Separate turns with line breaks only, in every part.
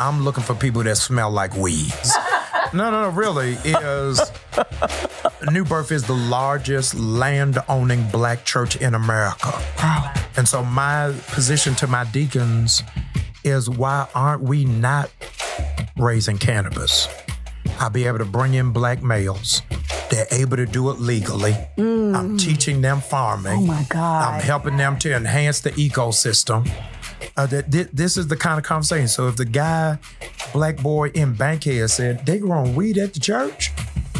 I'm looking for people that smell like weeds. no, no, no, really is. New Birth is the largest land owning black church in America.
Wow.
And so my position to my deacons is why aren't we not raising cannabis? I'll be able to bring in black males. They're able to do it legally. I'm mm. teaching them farming.
Oh my God.
I'm helping them to enhance the ecosystem. Uh, that thi- this is the kind of conversation. So if the guy, black boy in Bankhead said they growing weed at the church,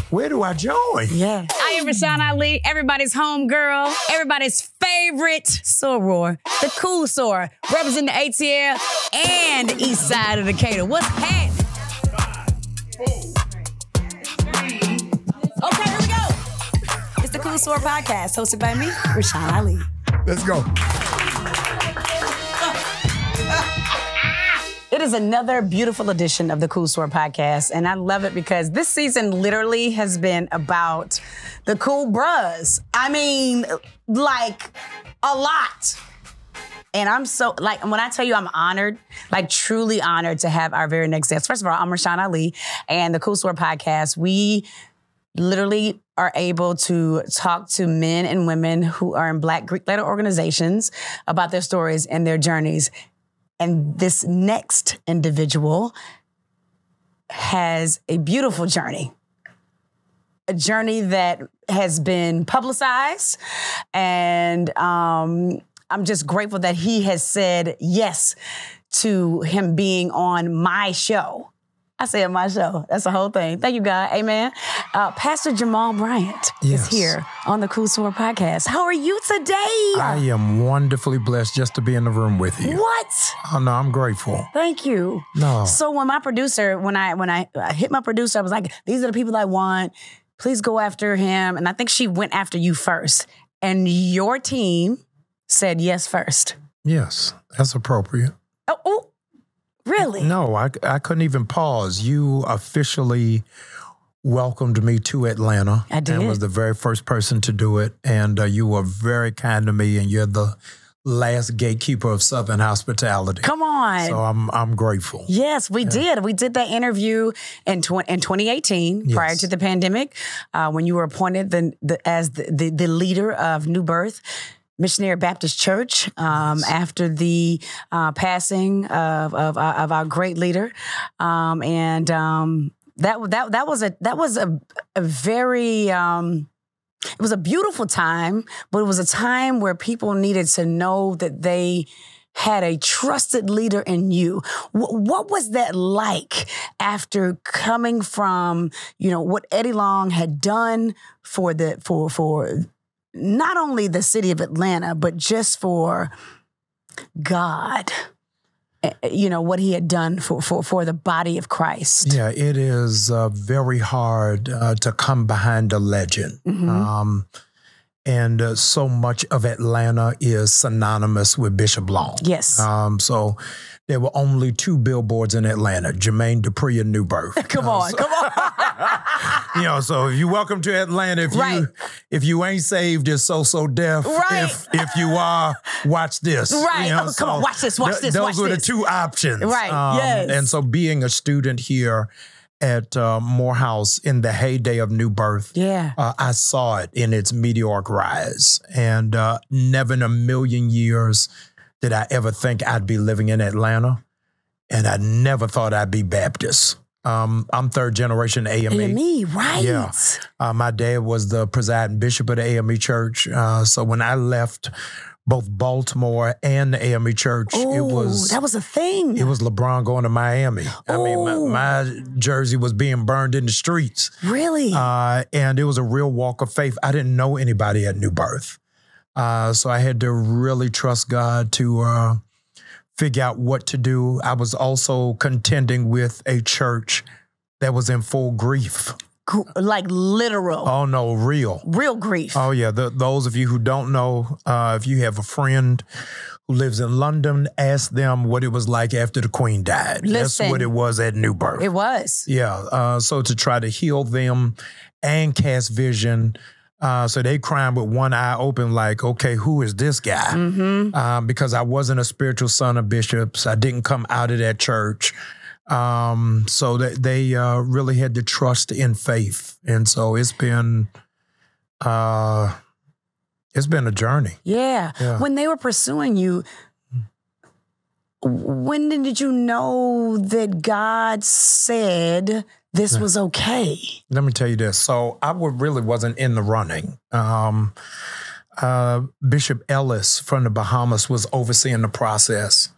where do I join?
Yeah.
I am Rashawn Ali, everybody's home girl, everybody's favorite soror, the cool soror, representing the ATL and the east side of Decatur. What's happening?
Okay, here we go. It's the Cool Soror Podcast, hosted by me, Rashawn Ali.
Let's go.
It is another beautiful edition of the Cool Soror podcast, and I love it because this season literally has been about the cool bras. I mean, like a lot. And I'm so like when I tell you I'm honored, like truly honored to have our very next guest. First of all, I'm Rashawn Ali, and the Cool Soror podcast. We literally are able to talk to men and women who are in Black Greek letter organizations about their stories and their journeys. And this next individual has a beautiful journey. A journey that has been publicized. And um, I'm just grateful that he has said yes to him being on my show. I say on my show. That's the whole thing. Thank you, God. Amen. Uh, Pastor Jamal Bryant
Yes.
is here on the Cool Soror podcast. How are you today?
I am wonderfully blessed just to be in the room with you.
what?
Oh no, I'm grateful.
Thank you.
No.
So when my producer, when I when I, I hit my producer, I was like, "These are the people I want. Please go after him." And I think she went after you first, and your team said yes first.
Yes, that's appropriate.
Oh, oh really?
No, I, I couldn't even pause. You officially welcomed me to Atlanta.
I did.
And was the very first person to do it. And uh, you were very kind to me, and you're the last gatekeeper of Southern hospitality.
Come on.
So I'm I'm grateful.
Yes, we did. We did that interview in tw- in 2018, prior to the pandemic, uh, when you were appointed the, the, as the, the, the leader of New Birth. Missionary Baptist Church um, after the uh, passing of, of, of our great leader, um, and um, that that that was a that was a, a very um, it was a beautiful time, but it was a time where people needed to know that they had a trusted leader in you. Wh- what was that like after coming from, you know, what Eddie Long had done for the for for not only the city of Atlanta, but just for God. Eh, eh, You know what he had done for for for the body of Christ.
Yeah, it is uh, very hard uh, to come behind a legend.
Mhm.
Um, and uh, so much of Atlanta is synonymous with Bishop Long.
Yes.
Um, so there were only two billboards in Atlanta, Jermaine Dupri and New Birth.
come
Uh,
on,
so-
come on.
you know, so if you welcome to Atlanta, if
Right.
you if you ain't saved, it's so so deaf.
Right.
If if you are, watch this.
Right.
You know,
Oh, come on, watch this, watch this,
Those
watch
were
this.
the two options. Um,
Right, yes.
And so being a student here at uh, Morehouse in the heyday of New Birth,
yeah.
uh, I saw it in its meteoric rise, and uh, never in a million years did I ever think I'd be living in Atlanta, and I never thought I'd be Baptist. Um, I'm third generation AME.
me, right?
Yeah. Uh, my dad was the presiding bishop of the AME Church, uh, so when I left both Baltimore and the AME Church, it
Oh,
was
that was a thing.
it was LeBron going to Miami. I mean,
Oh.
my, my jersey was being burned in the streets.
really.
Uh, and it was a real walk of faith. I didn't know anybody at New Birth. Uh, so I had to really trust God to uh, figure out what to do. I was also contending with a church that was in full grief.
Like literal,
Oh, no, real.
real grief.
Oh, yeah. The, those of you who don't know, uh, if you have a friend who lives in London, ask them what it was like after the Queen died. That's what it was at New Birth.
it was.
Yeah. Uh, so to try to heal them and cast vision. Uh, so they crying with one eye open, like, okay, who is this guy?
Mm-hmm.
Um, because I wasn't a spiritual son of bishops. I didn't come out of that church. Um, so they, they uh, really had to trust in faith. And so it's been uh it's been a journey.
Yeah.
Yeah.
When they were pursuing you, when did you know that God said this was okay?
Let me tell you this. So I would, really wasn't in the running. Um, uh, Bishop Ellis from the Bahamas was overseeing the process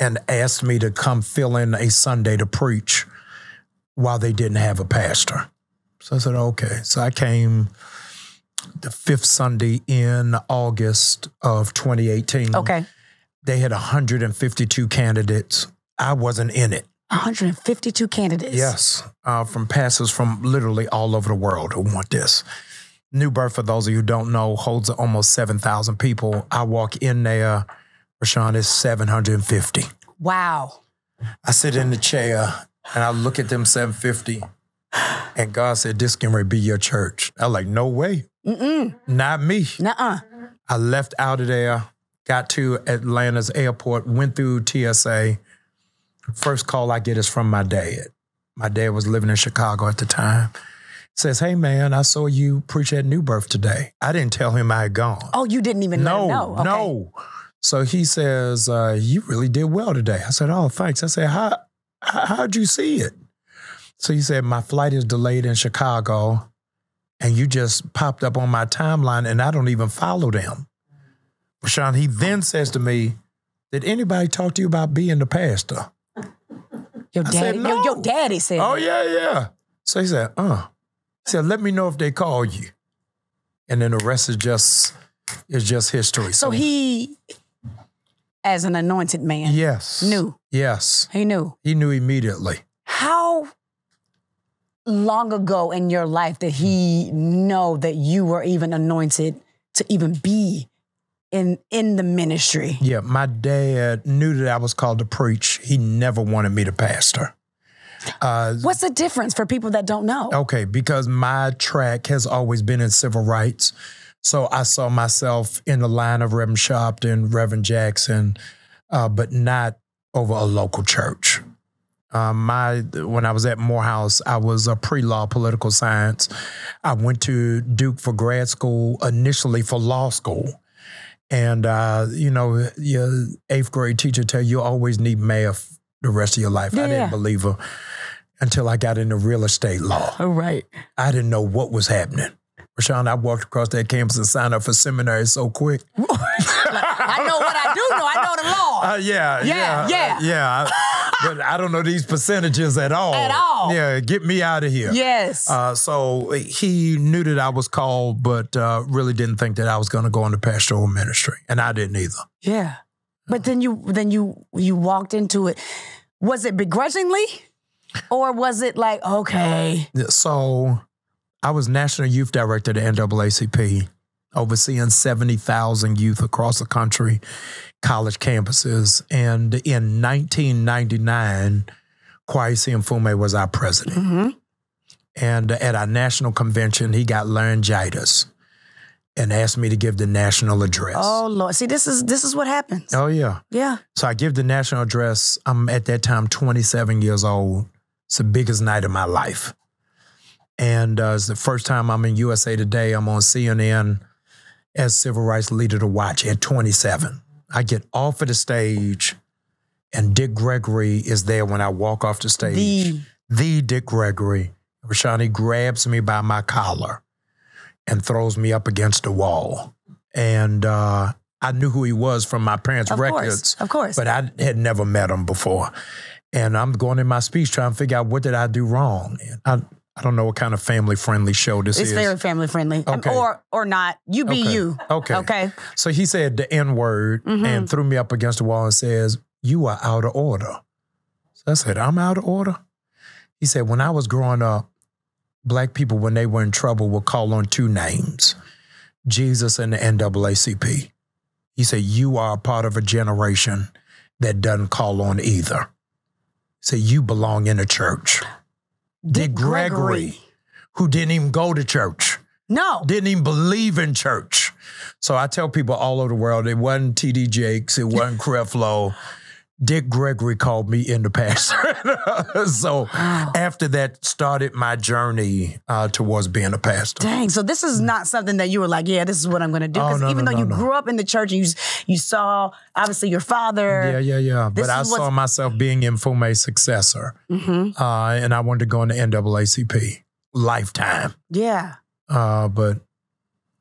and asked me to come fill in a Sunday to preach while they didn't have a pastor. So I said, okay. So I came the fifth Sunday in August of 2018.
Okay.
They had 152 candidates. I wasn't in it.
152 candidates.
Yes, uh, from pastors from literally all over the world who want this. New Birth, for those of you who don't know, holds almost 7,000 people. I walk in there, Rashawn, is 750.
Wow.
I sit in the chair and I look at them 750, and God said, This can be your church. I'm like, No way,
Mm-mm.
not me.
Nuh-uh.
I left out of there, got to Atlanta's airport, went through TSA. First call I get is from my dad. My dad was living in Chicago at the time. Says, "Hey man, I saw you preach at New Birth today." I didn't tell him I had gone.
Oh, you didn't even
no,
know. Okay.
no. So he says, uh, "You really did well today." I said, "Oh, thanks." I said, "How how- how'd you see it?" So he said, "My flight is delayed in Chicago, and you just popped up on my timeline, and I don't even follow them." Rashawn, he then says to me, "Did anybody talk to you about being the pastor?"
Your daddy,
said
your,
no.
your daddy said
Oh
that.
yeah, yeah. So he said, "Uh." He said, "Let me know if they call you," and then the rest is just is just history.
So he, as an anointed man,
yes,
knew.
Yes,
He knew.
he knew immediately.
How long ago in your life did he know that you were even anointed to even be in in the ministry?
Yeah, my dad knew that I was called to preach. He never wanted me to pastor. Uh,
What's the difference for people that don't know?
okay, because my track has always been in civil rights. So I saw myself in the line of Reverend Sharpton, Reverend Jackson, uh, but not over a local church. Um, my when I was at Morehouse, I was a pre-law political science. I went to Duke for grad school initially for law school, and uh, you know, your eighth grade teacher tell you you always need math the rest of your life. I didn't believe her until I got into real estate law.
All right.
I didn't know what was happening. Rashawn, I walked across that campus and signed up for seminary so quick.
I know what I do know. I know the law.
Uh, yeah,
Yeah,
yeah,
yeah.
uh, yeah. But I don't know these percentages at all.
At all.
Yeah, get me out of here.
yes.
Uh, so he knew that I was called, but uh, really didn't think that I was going to go into pastoral ministry, and I didn't either.
yeah. But then you then you you walked into it. Was it begrudgingly? Or was it like, okay,
So I was national youth director at the NAACP, overseeing 70,000 youth across the country, college campuses. And in 1999, Kweisi Mfume was our president.
hmm
And at our national convention, he got laryngitis and asked me to give the national address.
oh Lord. See, this is this is what happens.
Oh, yeah.
Yeah.
So I give the national address. I'm at that time 27 years old. It's the biggest night of my life. And uh, it's the first time I'm in USA Today. I'm on CNN as civil rights leader to watch at 27. I get off of the stage, and Dick Gregory is there when I walk off the stage.
The
the Dick Gregory. Rashani grabs me by my collar and throws me up against the wall. And uh, I knew who he was from my parents'
of
records
course. Of course.
but I had never met him before. And I'm going in my speech trying to figure out what did I do wrong. And I, I don't know what kind of family friendly show this
it's
is.
It's very family friendly. Um,
Okay.
Or or not. You be
Okay.
you.
Okay.
Okay.
So he said the N word
Mhm.
and threw me up against the wall and says, You are out of order. So I said, I'm out of order. He said, When I was growing up, black people, when they were in trouble, would call on two names Jesus and the NAACP. He said, You are a part of a generation that doesn't call on either. He said, You belong in a church. Dick Gregory, who didn't even go to church
No.
didn't even believe in church. So I tell people all over the world, it wasn't TD Jakes, it wasn't Creflo. Dick Gregory called me in the past. so after that started my journey uh, towards being a pastor.
Dang. So this is not something that you were like, yeah, this is what I'm going to do.
Oh,
Because
no,
even
no,
though
no,
you grew up in the church and you you saw obviously your father.
Yeah, yeah, yeah. But I saw myself being Mfume's successor,
Mhm.
uh, and I wanted to go into NAACP lifetime,
Yeah.
uh, but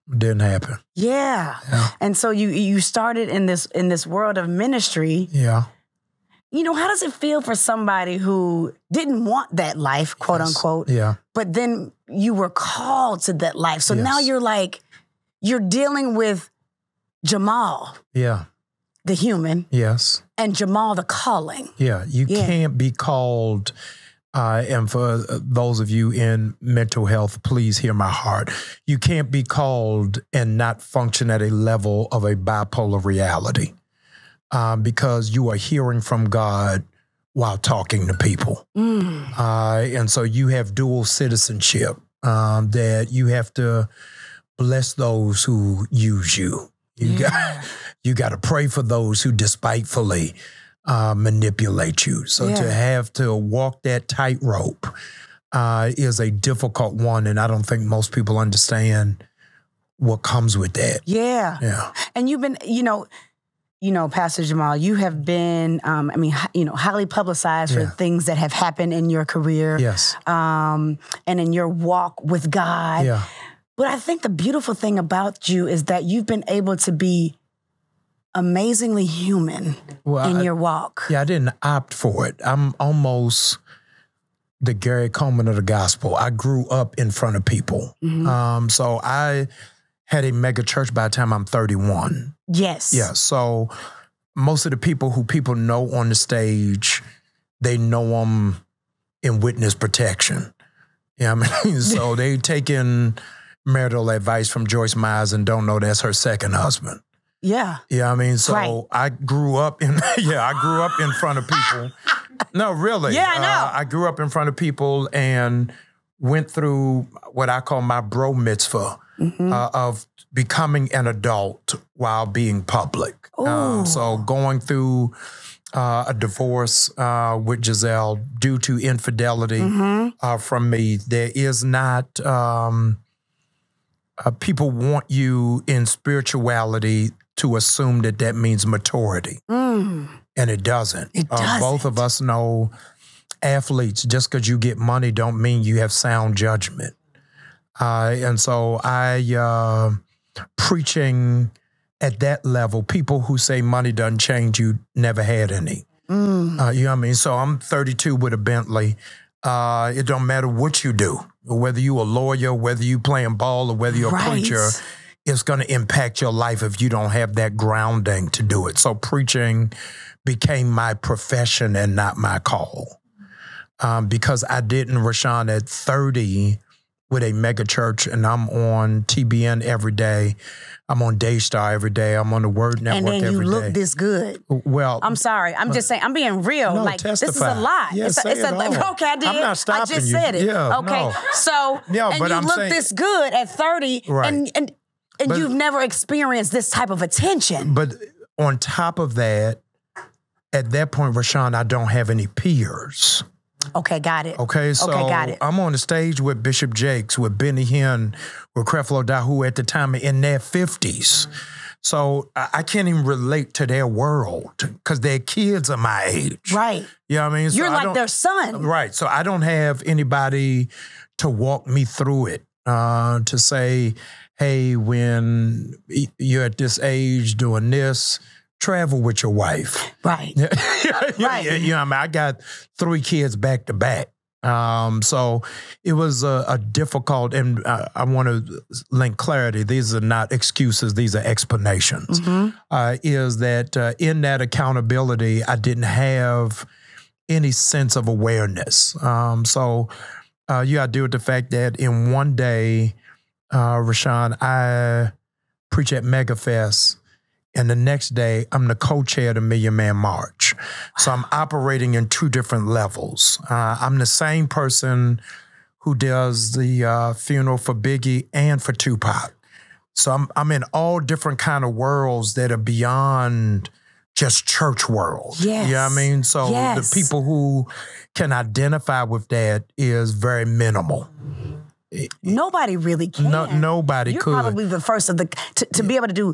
didn't happen.
Yeah.
Yeah.
And so you you started in this in this world of ministry.
Yeah.
You know, how does it feel for somebody who didn't want that life, quote
Yes.
unquote,
Yeah.
but then you were called to that life. So now you're like you're dealing with Jamal,
Yeah.
the human,
Yes.
and Jamal the calling.
Yeah. You
Yeah.
can't be called. Uh, and for uh, those of you in mental health, please hear my heart. You can't be called and not function at a level of a bipolar reality um, because you are hearing from God while talking to people.
Mm.
Uh, and so you have dual citizenship um, that you have to bless those who use you. You got you got to pray for those who despitefully uh, manipulate you. So
Yeah.
to have to walk that tightrope uh, is a difficult one, and I don't think most people understand what comes with that.
Yeah.
Yeah,
And you've been, you know, you know, Pastor Jamal, you have been, um, I mean, you know, highly publicized
Yeah.
for things that have happened in your career,
yes,
um, and in your walk with God.
yeah,
But I think the beautiful thing about you is that you've been able to be amazingly human
Well,
in
I-
your walk.
Yeah, I didn't opt for it. I'm almost the Gary Coleman of the gospel. I grew up in front of people.
Mhm.
Um, so I had a mega church by the time I'm 31.
Yes.
Yeah. So most of the people who people know on the stage, they know them in witness protection. Yeah, I mean, so they taking marital advice from Joyce Myers and don't know that's her second husband.
Yeah.
Yeah, I mean, so
Right.
I grew up in yeah, I grew up in front of people. No, really.
Yeah, I know.
Uh, I grew up in front of people and went through what I call my bro mitzvah
Mm-hmm.
uh, of becoming an adult while being public. Um, so going through uh, a divorce uh, with Gizelle due to infidelity
Mm-hmm.
uh, from me. There is not. Um, uh, people want you in spirituality to assume that that means maturity,
Mm.
and it doesn't.
It
Uh, both of us know athletes. Just because you get money, don't mean you have sound judgment. Uh, and so I uh, preaching at that level. People who say money doesn't change you never had any.
Mm.
Uh, you know what I mean? So I'm 32 with a Bentley. Uh, it don't matter what you do, whether you a lawyer, whether you playing ball, or whether you're
Right.
a preacher. It's going to impact your life if you don't have that grounding to do it. So preaching became my profession and not my call. Um, because I didn't, Rashawn, at 30 with a mega church, and I'm on TBN every day. I'm on Daystar every day. I'm on the Word Network
And
Network
then you
every day.
look this good.
well,
I'm sorry. I'm just uh, saying. I'm being real.
No,
like this is a
testify.
lot.
Yeah,
it's a, it's a,
all.
okay. I did.
I'm not
I just
you.
said it.
Yeah,
okay.
no.
So
Yeah,
and
but
you
I'm
look
saying-
this good at 30,
Right.
and and and
But-
you've never experienced this type of attention.
But on top of that, at that point, Rashawn, I don't have any peers.
Okay, got it.
Okay, so
Okay, got it.
I'm on the stage with Bishop Jakes, with Benny Hinn, with Creflo Dollar at the time in their 50s. So I I can't even relate to their world because their kids are my age.
Right.
You know what I mean? So
You're
I
like their son.
Right. So I don't have anybody to walk me through it, uh, to say, hey, when you're at this age doing this, travel with your wife.
Right.
yeah,
Right.
you know, I mean, I got three kids back to back. Um, so it was a, a difficult, and uh, I want to link clarity. These are not excuses; these are explanations. Uh, is that uh, in that accountability, I didn't have any sense of awareness. Um, so uh, you got to deal with the fact that in one day, uh, Rashawn, I preach at MegaFest. And the next day, I'm the co-chair of the Million Man March. So I'm operating in two different levels. Uh, I'm the same person who does the uh, funeral for Biggie and for Tupac. So I'm I'm in all different kind of worlds that are beyond just church world.
Yes.
You know what I mean? So
Yes.
the people who can identify with that is very minimal.
Nobody really can.
No, nobody
You're
could.
probably the first of the to, to be able to do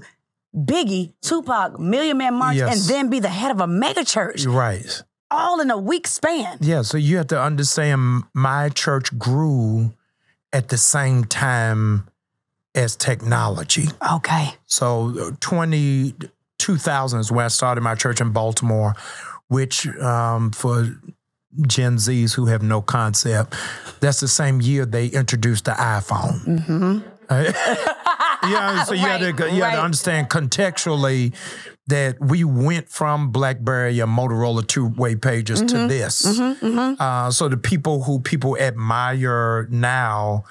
Biggie, Tupac, Million Man March,
Yes.
and then be the head of a mega church,
right.
all in a week span.
Yeah, so you have to understand my church grew at the same time as technology.
Okay.
So uh, 20, 2000 is when I started my church in Baltimore, which um, for Gen Zs who have no concept, that's the same year they introduced the iPhone.
Mm-hmm.
yeah, so you had to
Right,
had to understand contextually that we went from BlackBerry and Motorola two-way pages
Mm-hmm.
to this. Uh, so the people who people admire now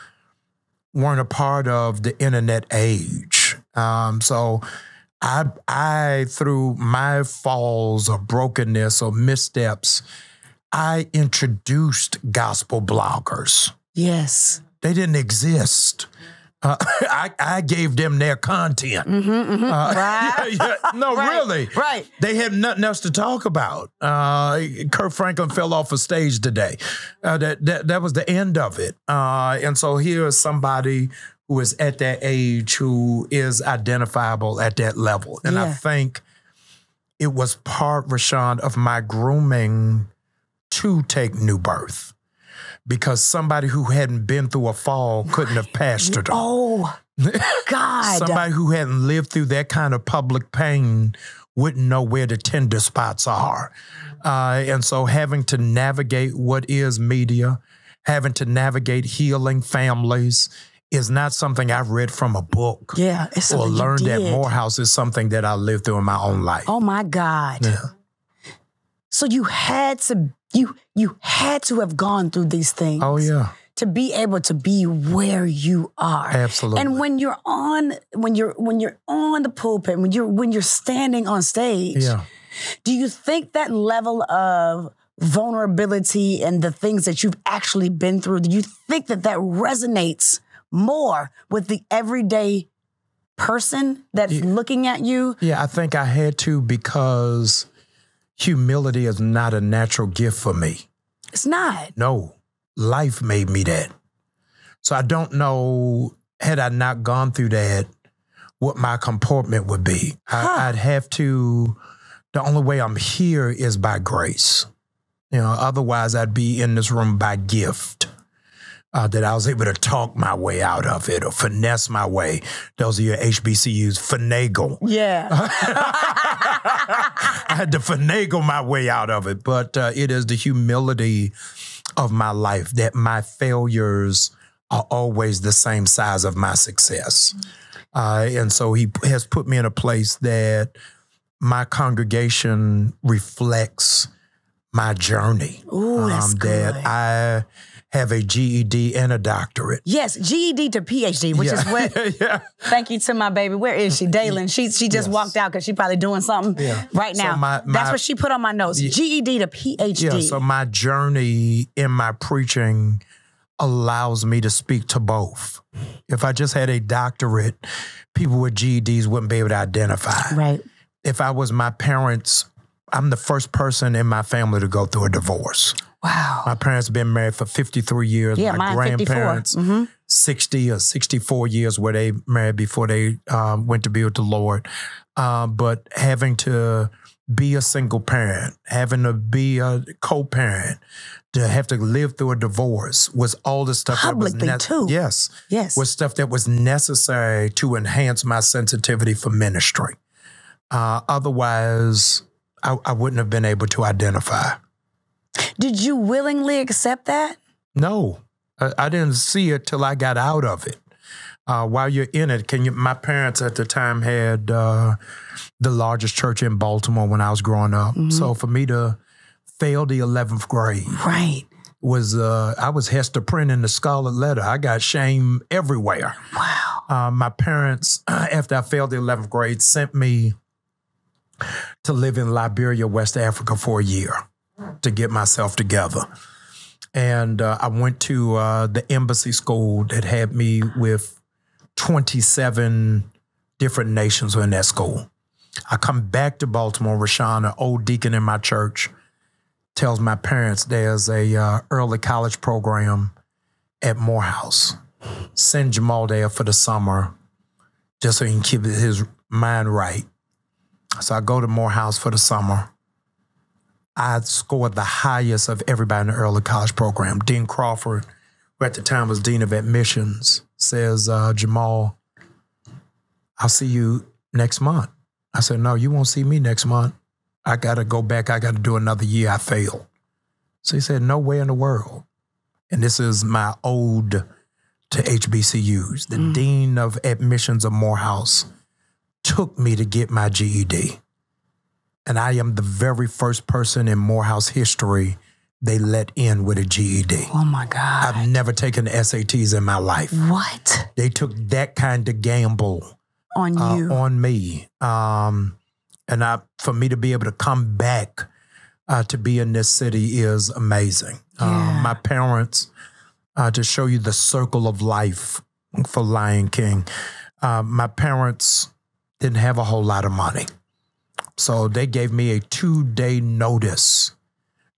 weren't a part of the internet age. Um, so I I through my falls or brokenness or missteps, I introduced gospel bloggers.
Yes.
They didn't exist. Uh, I, I gave them their content. Uh,
Right.
yeah, no,
Right,
really.
right.
They had nothing else to talk about. Uh, Kirk Franklin fell off a stage today. Uh, that, that that was the end of it. Uh, and so here is somebody who is at that age who is identifiable at that level. And I think it was part, Rashawn, of my grooming to take new birth. Because somebody who hadn't been through a fall couldn't have pastored them.
Oh, God.
Somebody who hadn't lived through that kind of public pain wouldn't know where the tender spots are. Uh, and so having to navigate what is media, having to navigate healing families is not something I've read from a book
yeah, it's
or learned at. Morehouse. Is something that I lived through in my own life.
Oh my God.
Yeah.
So you had to you you had to have gone through these things.
Oh, yeah.
To be able to be where you are.
Absolutely.
And when you're on when you're when you're on the pulpit, when you're when you're standing on stage,
yeah.
do you think that level of vulnerability and the things that you've actually been through, do you think that that resonates more with the everyday person that's looking at you?
Yeah, I think I had to because humility is not a natural gift for me.
It's not.
No, life made me that. So I don't know, had I not gone through that, what my comportment would be.
Huh.
I, I'd have to, the only way I'm here is by grace. You know, otherwise I'd be in this room by gift. Uh, that I was able to talk my way out of it or finesse my way. Those are your HBCUs, finagle.
Yeah.
I had to finagle my way out of it, but uh, it is the humility of my life that my failures are always the same size of my success. Uh, and so he has put me in a place that my congregation reflects my journey. Um,
Ooh, that's
that
good.
I have a GED and a doctorate.
yes, GED to PhD, which is what.
yeah.
Thank you to my baby. Where is she, Daylin? She she just
Yes.
walked out because she probably doing something
Yeah.
right
So
now.
my-
That's what she put on my notes. GED to PhD.
Yeah, so my journey in my preaching allows me to speak to both. If I just had a doctorate, people with GEDs wouldn't be able to identify.
right.
If I was my parents, I'm the first person in my family to go through a divorce.
Wow.
My parents have been married for 53 years.
Yeah,
my
mine 54.
grandparents,
hmm
60 or 64 years where they married before they um, went to be with the Lord. Um, but having to be a single parent, having to be a co-parent, to have to live through a divorce was all the stuff
Publicly,
that was
too.
Yes,
Yes.
was stuff that was necessary to enhance my sensitivity for ministry. Uh, otherwise, I, I wouldn't have been able to identify.
Did you willingly accept that?
No, I, I didn't see it till I got out of it. Uh, while you're in it, can you? My parents at the time had uh, the largest church in Baltimore when I was growing up. So for me to fail the 11th grade
Right.
was uh, I was Hester Prynne in the Scarlet Letter. I got shame everywhere.
Wow.
Uh, my parents, after I failed the 11th grade, sent me to live in Liberia, West Africa for a year to get myself together. And uh, I went to uh, the embassy school that had me with 27 different nations in that school. I come back to Baltimore. Rashawn, an old deacon in my church, tells my parents there's a uh, early college program at Morehouse. Send Jamal there for the summer, just so he can keep his mind right. So I go to Morehouse for the summer. I scored the highest of everybody in the early college program. Dean Crawford, who at the time was dean of admissions, says, uh, Jamal, I'll see you next month. I said, No, you won't see me next month. I got to go back. I got to do another year. I failed. So he said, No way in the world. And this is my ode to HBCUs. The dean of admissions of Morehouse took me to get my GED. And I am the very first person in Morehouse history they let in with a GED.
Oh my God.
I've never taken SATs in my life.
what
They took that kind of gamble
on
uh,
you?
on me. Um, and I, for me to be able to come back uh, to be in this city is amazing.
Yeah.
Um, my parents, uh, to show you the circle of life for Lion King, uh, my parents didn't have a whole lot of money. So they gave me a two day notice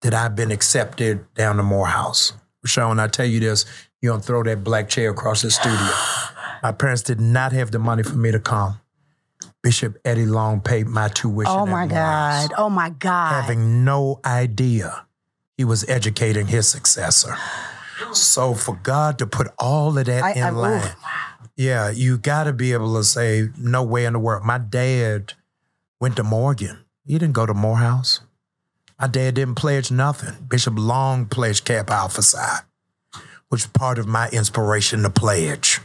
that I've been accepted down to Morehouse. Sean, I tell you this, you're gonna throw that black chair across the studio. My parents did not have the money for me to come. Bishop Eddie Long paid my tuition.
oh my God. Oh my God.
Having no idea he was educating his successor. So for God to put all of that
I-
in
I- oof.
line, yeah, you got to be able to say, no way in the world. My dad went to Morgan. He didn't go to Morehouse. My dad didn't pledge nothing. Bishop Long pledged Kappa Alpha Psi, which was part of my inspiration to pledge.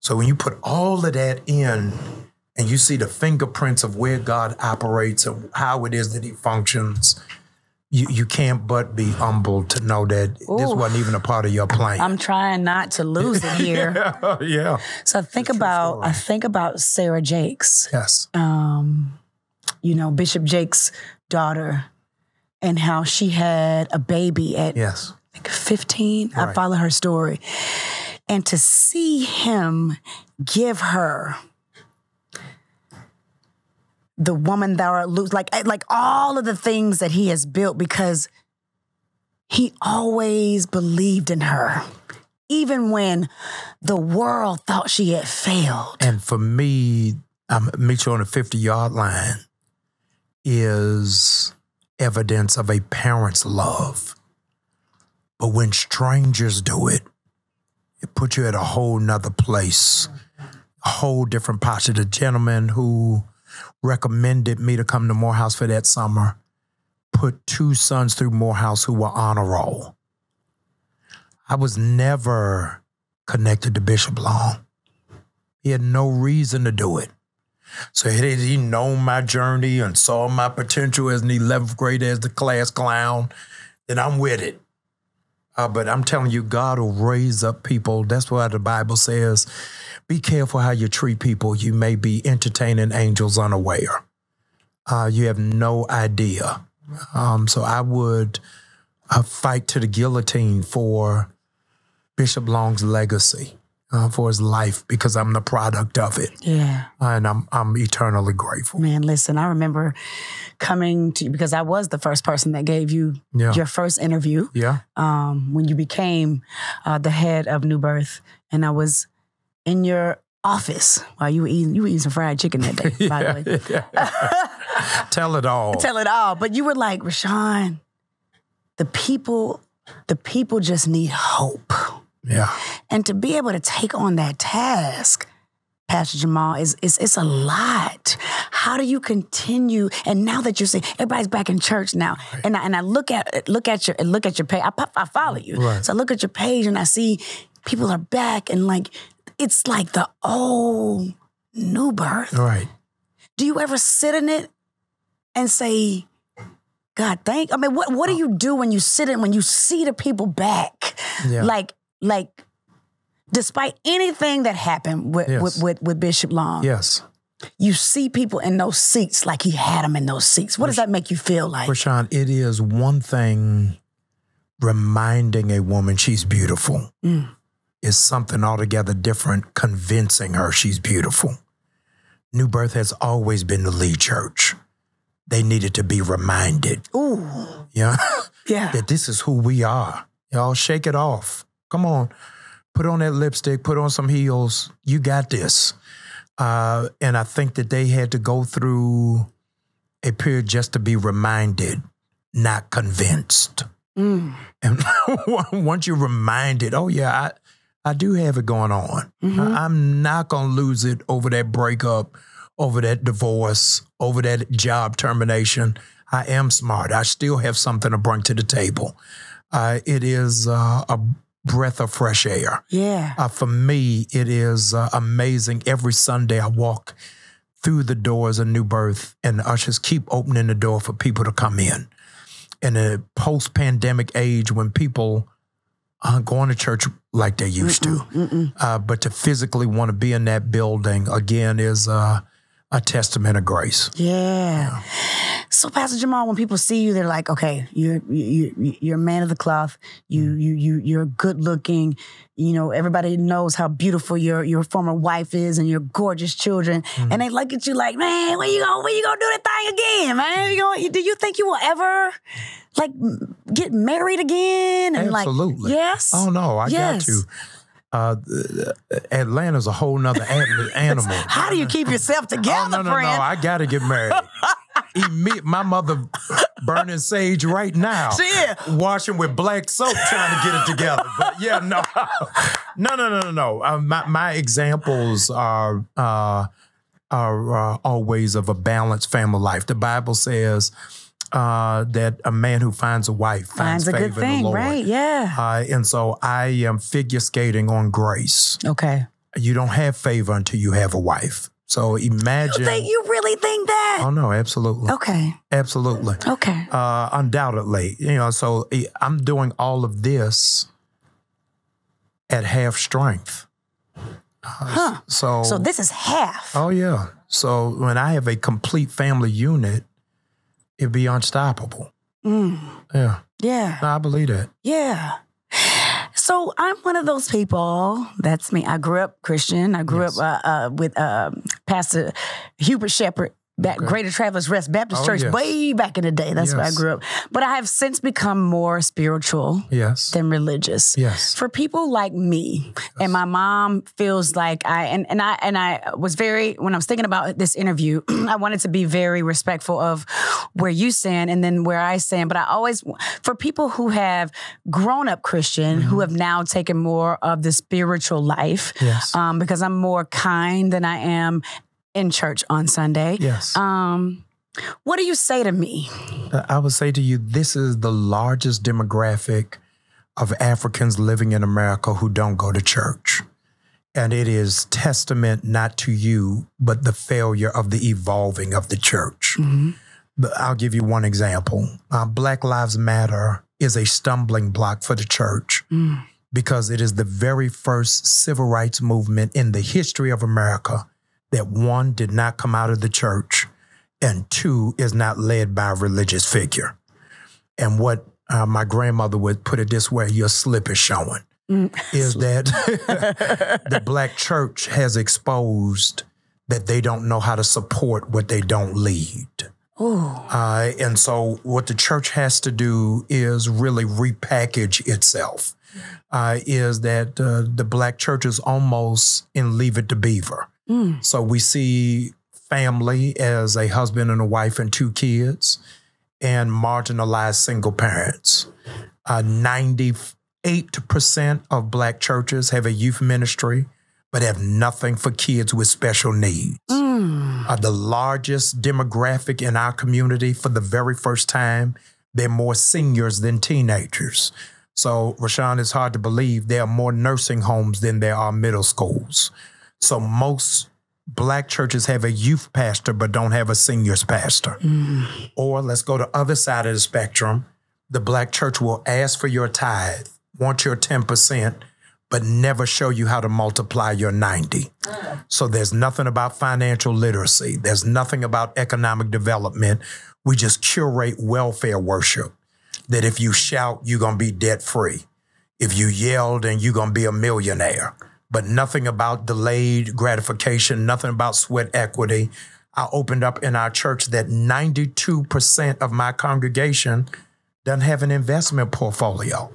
So when you put all of that in and you see the fingerprints of where God operates and how it is that he functions, you, you can't but be humble to know that this wasn't even a part of your plan.
I'm trying not to lose it here.
yeah, yeah.
So think about I think about Sarah Jakes,
Yes.
um, you know Bishop Jakes' daughter, and how she had a baby at
Yes.
I think 15. I follow her story, and to see him give her the woman that are loose, like like all of the things that he has built, because he always believed in her, even when the world thought she had failed.
And for me, um, meet you on the 50 yard line is evidence of a parent's love. But when strangers do it, it puts you at a whole nother place, a whole different posture. The gentleman who recommended me to come to Morehouse for that summer put two sons through Morehouse who were on a roll. I was never connected to Bishop Long. He had no reason to do it. So had he known my journey and saw my potential as an 11th grader as the class clown, then I'm with it. Uh, but I'm telling you, God will raise up people. That's why the Bible says, be careful how you treat people. You may be entertaining angels unaware. Uh, you have no idea. Um, so I would uh, fight to the guillotine for Bishop Long's legacy, uh, for his life, because I'm the product of it.
Yeah.
And I'm, I'm eternally grateful.
Man, listen, I remember coming to you because I was the first person that gave you
Yeah.
your first interview
Yeah.
um, when you became uh, the head of New Birth, and I was in your office while you were eating you were eating some fried chicken that day. By the way,
Tell it all.
tell it all. But you were like, Rashawn, the people, the people just need hope,
yeah.
and to be able to take on that task. Pastor Jamal is is it's a lot. How do you continue? And now that you're saying everybody's back in church now, and I, and I look at look at your look at your page. I, I follow you,
Right.
so I look at your page and I see people are back, and like it's like the old new birth.
Right.
Do you ever sit in it and say, God, thank? I mean, what what do you do when you sit in when you see the people back?
Yeah.
Like like. Despite anything that happened with,
Yes.
with, with, with Bishop Long,
Yes.
you see people in those seats like he had them in those seats. What does that make you feel like?
Rashawn, it is one thing reminding a woman she's beautiful.
Mm.
Is something altogether different convincing her she's beautiful. New Birth has always been the lead church. They needed to be reminded,
Ooh.
yeah,
Yeah.
that this is who we are. Y'all shake it off. Come on. Put on that lipstick, put on some heels. You got this. Uh, and I think that they had to go through a period just to be reminded, not convinced.
Mm.
And once you're reminded, oh yeah, I, I do have it going on. I, I'm not gonna lose it over that breakup, over that divorce, over that job termination. I am smart. I still have something to bring to the table. Uh, it is uh, a breath of fresh air.
Yeah.
Uh, for me, it is uh, amazing. Every Sunday, I walk through the doors of New Birth, and the ushers keep opening the door for people to come in. In a post pandemic age when people aren't going to church like they used to, uh, but to physically want to be in that building again is uh, a testament of grace.
Yeah. So, Pastor Jamal, when people see you, they're like, "Okay, you're you, you, you're a man of the cloth. You mm. you you you're good looking. You know, everybody knows how beautiful your your former wife is and your gorgeous children. Mm. And they look at you like, man, when you gonna when you gonna do that thing again, man? You gonna, do you think you will ever like get married again? And
Absolutely.
like, yes.
Oh no, I
Yes.
got to. Uh, Atlanta's a whole nother animal.
How do you keep yourself together,
Oh, no, no,
friend?
no. I got to get married. Imme- my mother burning sage right now.
Shit.
Washing with black soap trying to get it together. But yeah, no. no, no, no, no, no. Uh, my, my examples are, uh, are uh, always of a balanced family life. The Bible says uh, that a man who finds a wife finds,
Finds a
favor
good
in
thing,
the Lord.
right? Yeah.
Uh, and so I am figure skating on grace.
Okay.
You don't have favor until you have a wife. So imagine.
You think you really think that?
oh no, absolutely,
Okay.
absolutely,
Okay.
uh, undoubtedly. You know, so eh, I'm doing all of this at half strength.
Huh.
So,
So this is half.
oh yeah. So when I have a complete family unit, it'd be unstoppable.
Mm.
Yeah,
Yeah.
no, I believe that.
Yeah. So I'm one of those people. That's me. I grew up Christian. I grew
Yes.
up uh, uh, with um Pastor Hubert Shepherd. Back, Greater Travelers Rest Baptist
Oh,
Church,
yes.
way back in the day. That's where I grew up. But I have since become more spiritual
Yes.
than religious.
Yes.
For people like me, and my mom feels like I and, and I and I was very when I was thinking about this interview, I wanted to be very respectful of where you stand and then where I stand. But I always for people who have grown up Christian, who have now taken more of the spiritual life,
Yes.
um, because I'm more kind than I am in church on Sunday.
Yes.
Um, what do you say to me?
I would say to you, this is the largest demographic of Africans living in America who don't go to church. And it is testament not to you, but the failure of the evolving of the church. But I'll give you one example. Uh, Black Lives Matter is a stumbling block for the church because it is the very first civil rights movement in the history of America that one did not come out of the church and two is not led by a religious figure. And what uh, my grandmother would put it this way your slip is showing is that the black church has exposed that they don't know how to support what they don't lead. Uh, and so, what the church has to do is really repackage itself. Uh, is that uh, the black church is almost in Leave It to Beaver. So we see family as a husband and a wife and two kids, and marginalized single parents. Uh, 98% of black churches have a youth ministry, but have nothing for kids with special needs. Uh, the largest demographic in our community for the very first time, they're more seniors than teenagers. So, Rashawn, it's hard to believe there are more nursing homes than there are middle schools. So most black churches have a youth pastor but don't have a seniors pastor. Mm. Or let's go to other side of the spectrum. The black church will ask for your tithe, want your 10%, but never show you how to multiply your 90. Mm. So there's nothing about financial literacy. There's nothing about economic development. We just curate welfare worship. That if you shout, you're gonna be debt free. If you yell, then you're gonna be a millionaire. But nothing about delayed gratification, nothing about sweat equity. I opened up in our church that 92% of my congregation doesn't have an investment portfolio.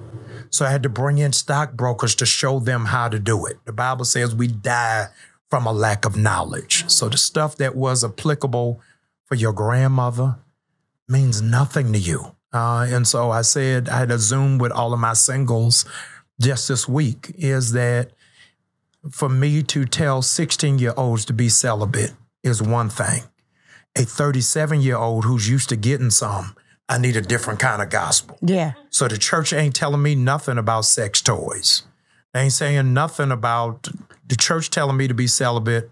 So I had to bring in stockbrokers to show them how to do it. The Bible says we die from a lack of knowledge. So the stuff that was applicable for your grandmother means nothing to you. Uh, and so I said, I had a Zoom with all of my singles just this week is that for me to tell 16 year olds to be celibate is one thing. A 37 year old who's used to getting some, I need a different kind of gospel.
Yeah.
So the church ain't telling me nothing about sex toys. They ain't saying nothing about the church telling me to be celibate,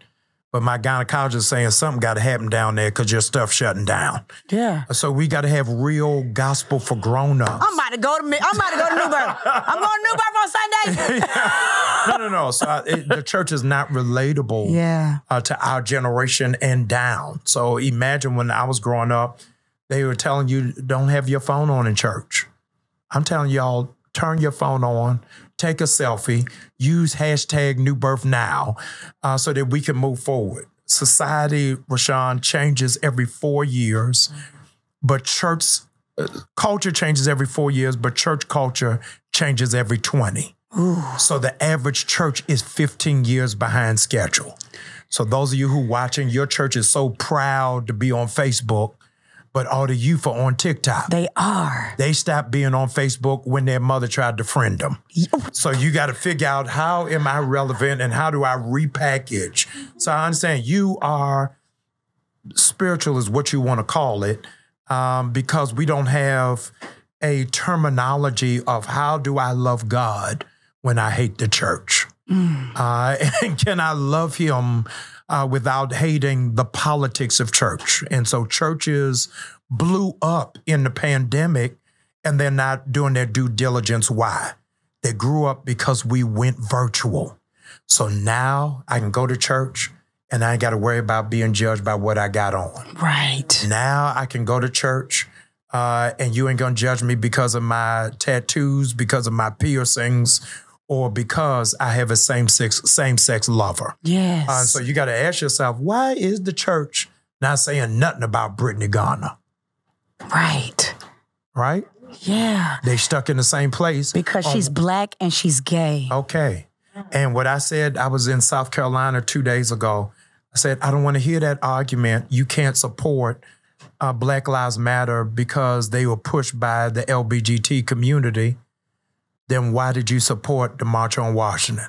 but my gynecologist saying something got to happen down there because your stuff shutting down.
Yeah.
So we got to have real gospel for grown ups.
I'm about to go to Mi- I'm about to go to New Birth. I'm going to New Birth on Sunday.
no, no, no. So I, it, the church is not relatable
Yeah.
uh, to our generation and down. So imagine when I was growing up, they were telling you don't have your phone on in church. I'm telling y'all, turn your phone on, take a selfie, use hashtag New Birth Now, uh, so that we can move forward. Society, Rashawn, changes every four years, but church uh, culture changes every four years, but church culture changes every 20. So the average church is 15 years behind schedule. So those of you who are watching, your church is so proud to be on Facebook, but all the youth are on TikTok.
They are.
They stopped being on Facebook when their mother tried to friend them. So you got to figure out how am I relevant and how do I repackage. So I understand you are spiritual is what you want to call it, um, because we don't have a terminology of how do I love God when I hate the church. Uh, and can I love Him uh, without hating the politics of church? And so churches blew up in the pandemic and they're not doing their due diligence. Why? They grew up because we went virtual. So now I can go to church and I ain't got to worry about being judged by what I got on.
Right.
Now I can go to church uh, and you ain't gonna judge me because of my tattoos, because of my piercings, or because I have a same sex same sex lover.
Yes.
Uh, so you got to ask yourself, why is the church not saying nothing about Brittney Griner?
right.
Right?
Yeah.
They stuck in the same place
Because she's black and she's gay.
Okay. And what I said, I was in South Carolina two days ago. I said, I don't want to hear that argument. You can't support uh, Black Lives Matter because they were pushed by the LBGT community. Then why did you support the March on Washington?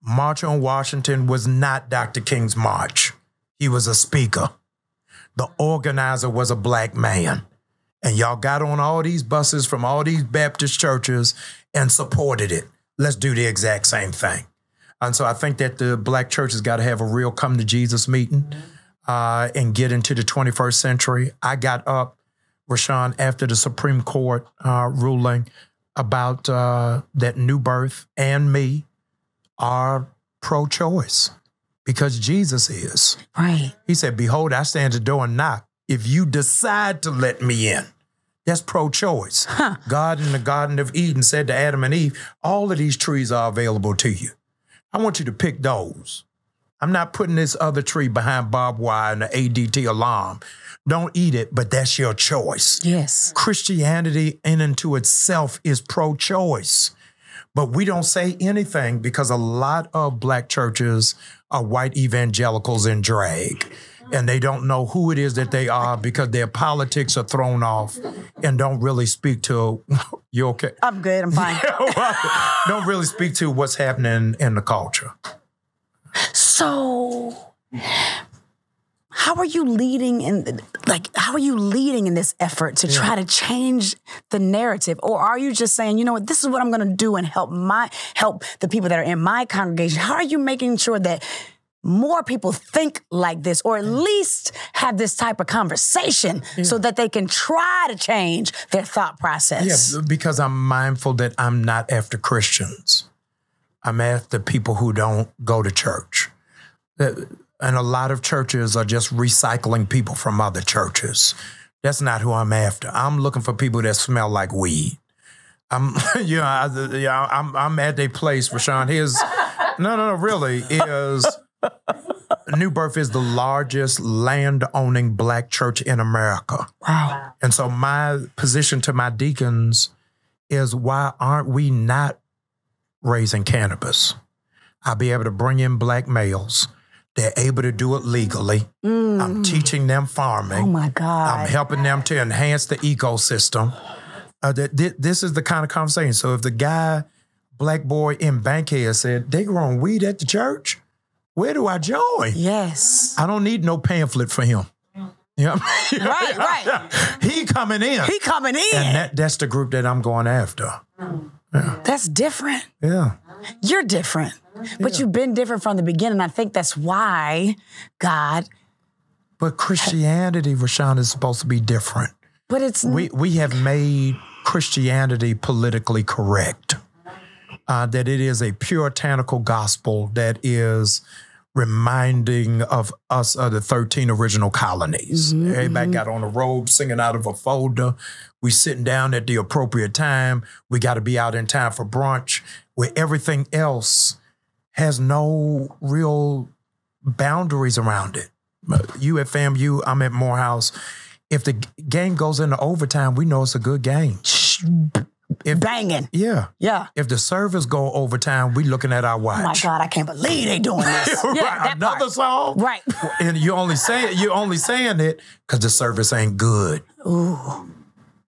March on Washington was not Dr. King's march. He was a speaker. The organizer was a black man. And y'all got on all these buses from all these Baptist churches and supported it. Let's do the exact same thing. And so I think that the black church has got to have a real come to Jesus meeting uh, and get into the 21st century. I got up, Rashawn, after the Supreme Court uh, ruling about uh, that New Birth and me are pro choice because Jesus is.
Right.
He said, Behold, I stand at the door and knock. If you decide to let me in, that's pro choice. God in the Garden of Eden said to Adam and Eve, All of these trees are available to you. I want you to pick those. I'm not putting this other tree behind barbed wire and the ADT alarm. Don't eat it, but that's your choice.
Yes.
Christianity in and to itself is pro choice. But we don't say anything because a lot of black churches are white evangelicals in drag. And they don't know who it is that they are because their politics are thrown off and don't really speak to you okay?
I'm good. I'm fine.
don't really speak to what's happening in the culture.
So, how are you leading in like how are you leading in this effort to try to change the narrative or are you just saying, you know what, this is what I'm going to do and help my help the people that are in my congregation? How are you making sure that more people think like this or at least have this type of conversation so that they can try to change their thought process?
Yeah, because I'm mindful that I'm not after Christians. I'm after people who don't go to church. Uh, and a lot of churches are just recycling people from other churches. That's not who I'm after. I'm looking for people that smell like weed. I'm, you know, I, yeah, I'm, I'm at a place, Rashawn. Here's no, no, no, really is New Birth is the largest land owning black church in America.
Wow.
And so my position to my deacons is why aren't we not raising cannabis? I'll be able to bring in black males. They're able to do it legally. I'm teaching them farming.
Oh my God.
I'm helping them to enhance the ecosystem. Uh, that thi- this is the kind of conversation. So if the guy, black boy in Bankhead said they growing weed at the church, where do I join?
Yes.
I don't need no pamphlet for him. Yeah,
Right, right.
he coming in,
He coming in.
and that that's the group that I'm going after.
That's different.
Yeah,
You're different. But you've been different from the beginning. I think that's why God,
but Christianity, Rashawn, is supposed to be different.
but it's
we we have made Christianity politically correct. Uh, that it is a puritanical gospel that is reminding of us of the 13 original colonies. Mm-hmm, Everybody mm-hmm. got on a robe singing out of a folder. We sitting down at the appropriate time. We got to be out in time for brunch, where everything else has no real boundaries around it. Uh, you at FAMU, I'm at Morehouse. If the game goes into overtime, we know it's a good game. If,
banging.
yeah.
Yeah.
If the servers go overtime, we looking at our watch.
Oh my. God, I can't believe they doing this.
right,
Yeah, that
another
part.
song.
Right.
And you only say it, you're only saying it because the service ain't good.
Ooh.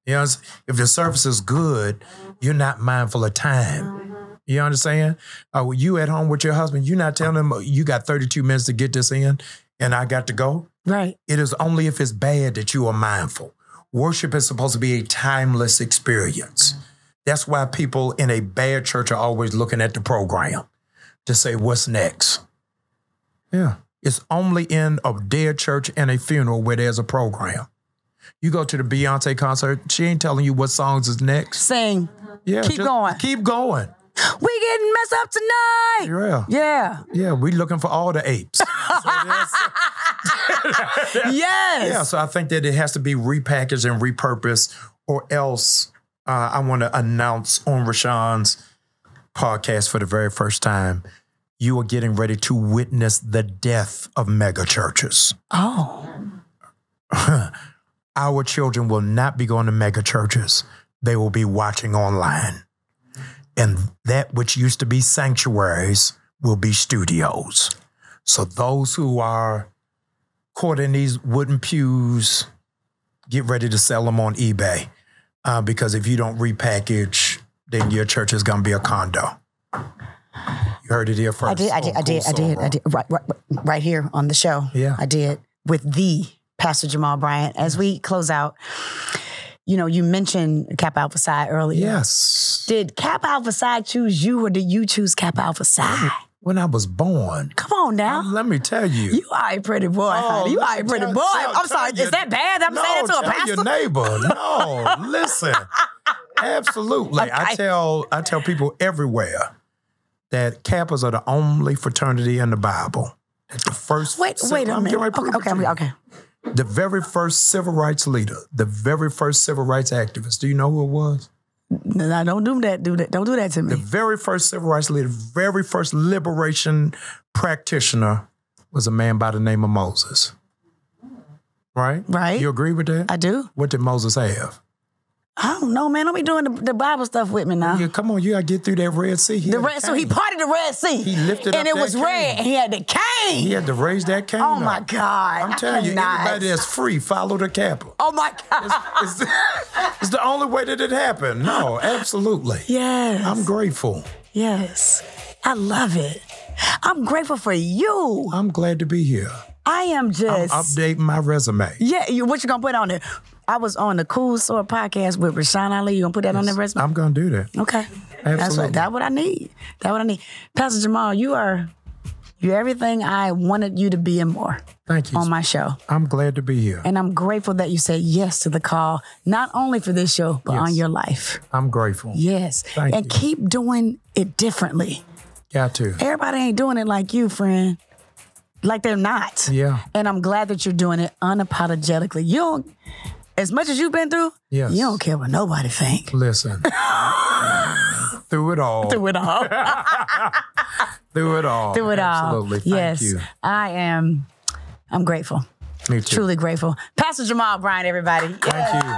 You know, if the service is good, you're not mindful of time. You understand? Uh, you at home with your husband, you're not telling him you got 32 minutes to get this in, and I got to go.
Right.
It is only if it's bad that you are mindful. Worship is supposed to be a timeless experience. That's why people in a bad church are always looking at the program to say, what's next? Yeah. It's only in a dead church and a funeral where there's a program. You go to the Beyonce concert, she ain't telling you what songs is next.
Sing.
Yeah.
Keep going.
Keep going.
We getting messed up tonight.
Yeah.
Yeah.
Yeah. We looking for all the apes. So
Yes.
Yeah, so I think that it has to be repackaged and repurposed, or else uh, I want to announce on Rashawn's podcast for the very first time, you are getting ready to witness the death of mega churches.
Oh.
Our children will not be going to mega churches, they will be watching online. And that which used to be sanctuaries will be studios. So those who are caught in these wooden pews, get ready to sell them on eBay. Uh, because if you don't repackage, then your church is going to be a condo. You heard it here first.
I did, I did, I did, I did, I did. Right, right, right here on the show.
Yeah.
I did with the Pastor Jamal Bryant. As we close out, you know, you mentioned Kappa Alpha Psi earlier.
Yes.
Did Kappa Alpha Psi choose you or did you choose Kappa Alpha Psi?
When I was born,
Come on now.
let me tell you.
You are a pretty boy, honey. Oh, you are a pretty
tell-
boy.
tell-
I'm sorry.
tell
Is that bad? I'm
no,
saying that to a pastor.
your neighbor. No, listen. Absolutely. I tell I tell people everywhere that Kappas are the only fraternity in the Bible. That the first
Wait,
civ-
wait a
I'm
minute.
ready
Okay, okay, okay.
The very first civil rights leader, the very first civil rights activist. Do you know who it was?
No, don't do that. Do that. Don't do that to me.
The very first civil rights leader, very first liberation practitioner was a man by the name of Moses. Right?
Right.
You agree with that?
I do.
what did Moses have?
I don't know, man. Don't be doing the, the Bible stuff with me now.
Yeah, come on, you gotta get through that Red Sea. He
The red, so he parted the Red Sea.
He lifted
and
up
And
it
was
cane.
red, and he had the cane.
He had to raise that cane.
oh my. God!
I'm
I
telling you,
cannot.
anybody that's free, follow the Kappa.
Oh my God!
It's, it's the only way that it happened. No, absolutely.
yes.
I'm grateful.
yes. I love it. I'm grateful for you.
I'm glad to be here.
I am
I'm
just.
updating my resume.
yeah. You, what you gonna put on there? I was on the Cool Soror podcast with Rashawn Ali. You gonna put that on the resume?
I'm gonna do that.
Okay. That's
Absolutely.
what that's what I need. That's what I need. Pastor Jamal, you are you're everything I wanted you to be and more
Thank you.
on my show.
I'm glad to be here.
And I'm grateful that you said yes to the call, not only for this show, but
Yes.
on your life.
I'm grateful.
Yes.
Thank
and
you.
keep doing it differently.
Got to.
Everybody ain't doing it like you, friend. Like they're not.
Yeah.
And I'm glad that you're doing it unapologetically. You don't as much as you've been through,
Yes.
you don't care what nobody think.
Listen. Through it all.
Through it all.
Through it all.
Through it all.
Absolutely.
all.
Thank
yes.
you.
I am I'm grateful.
Me too.
Truly grateful. Pastor Jamal Bryant, everybody.
Thank you.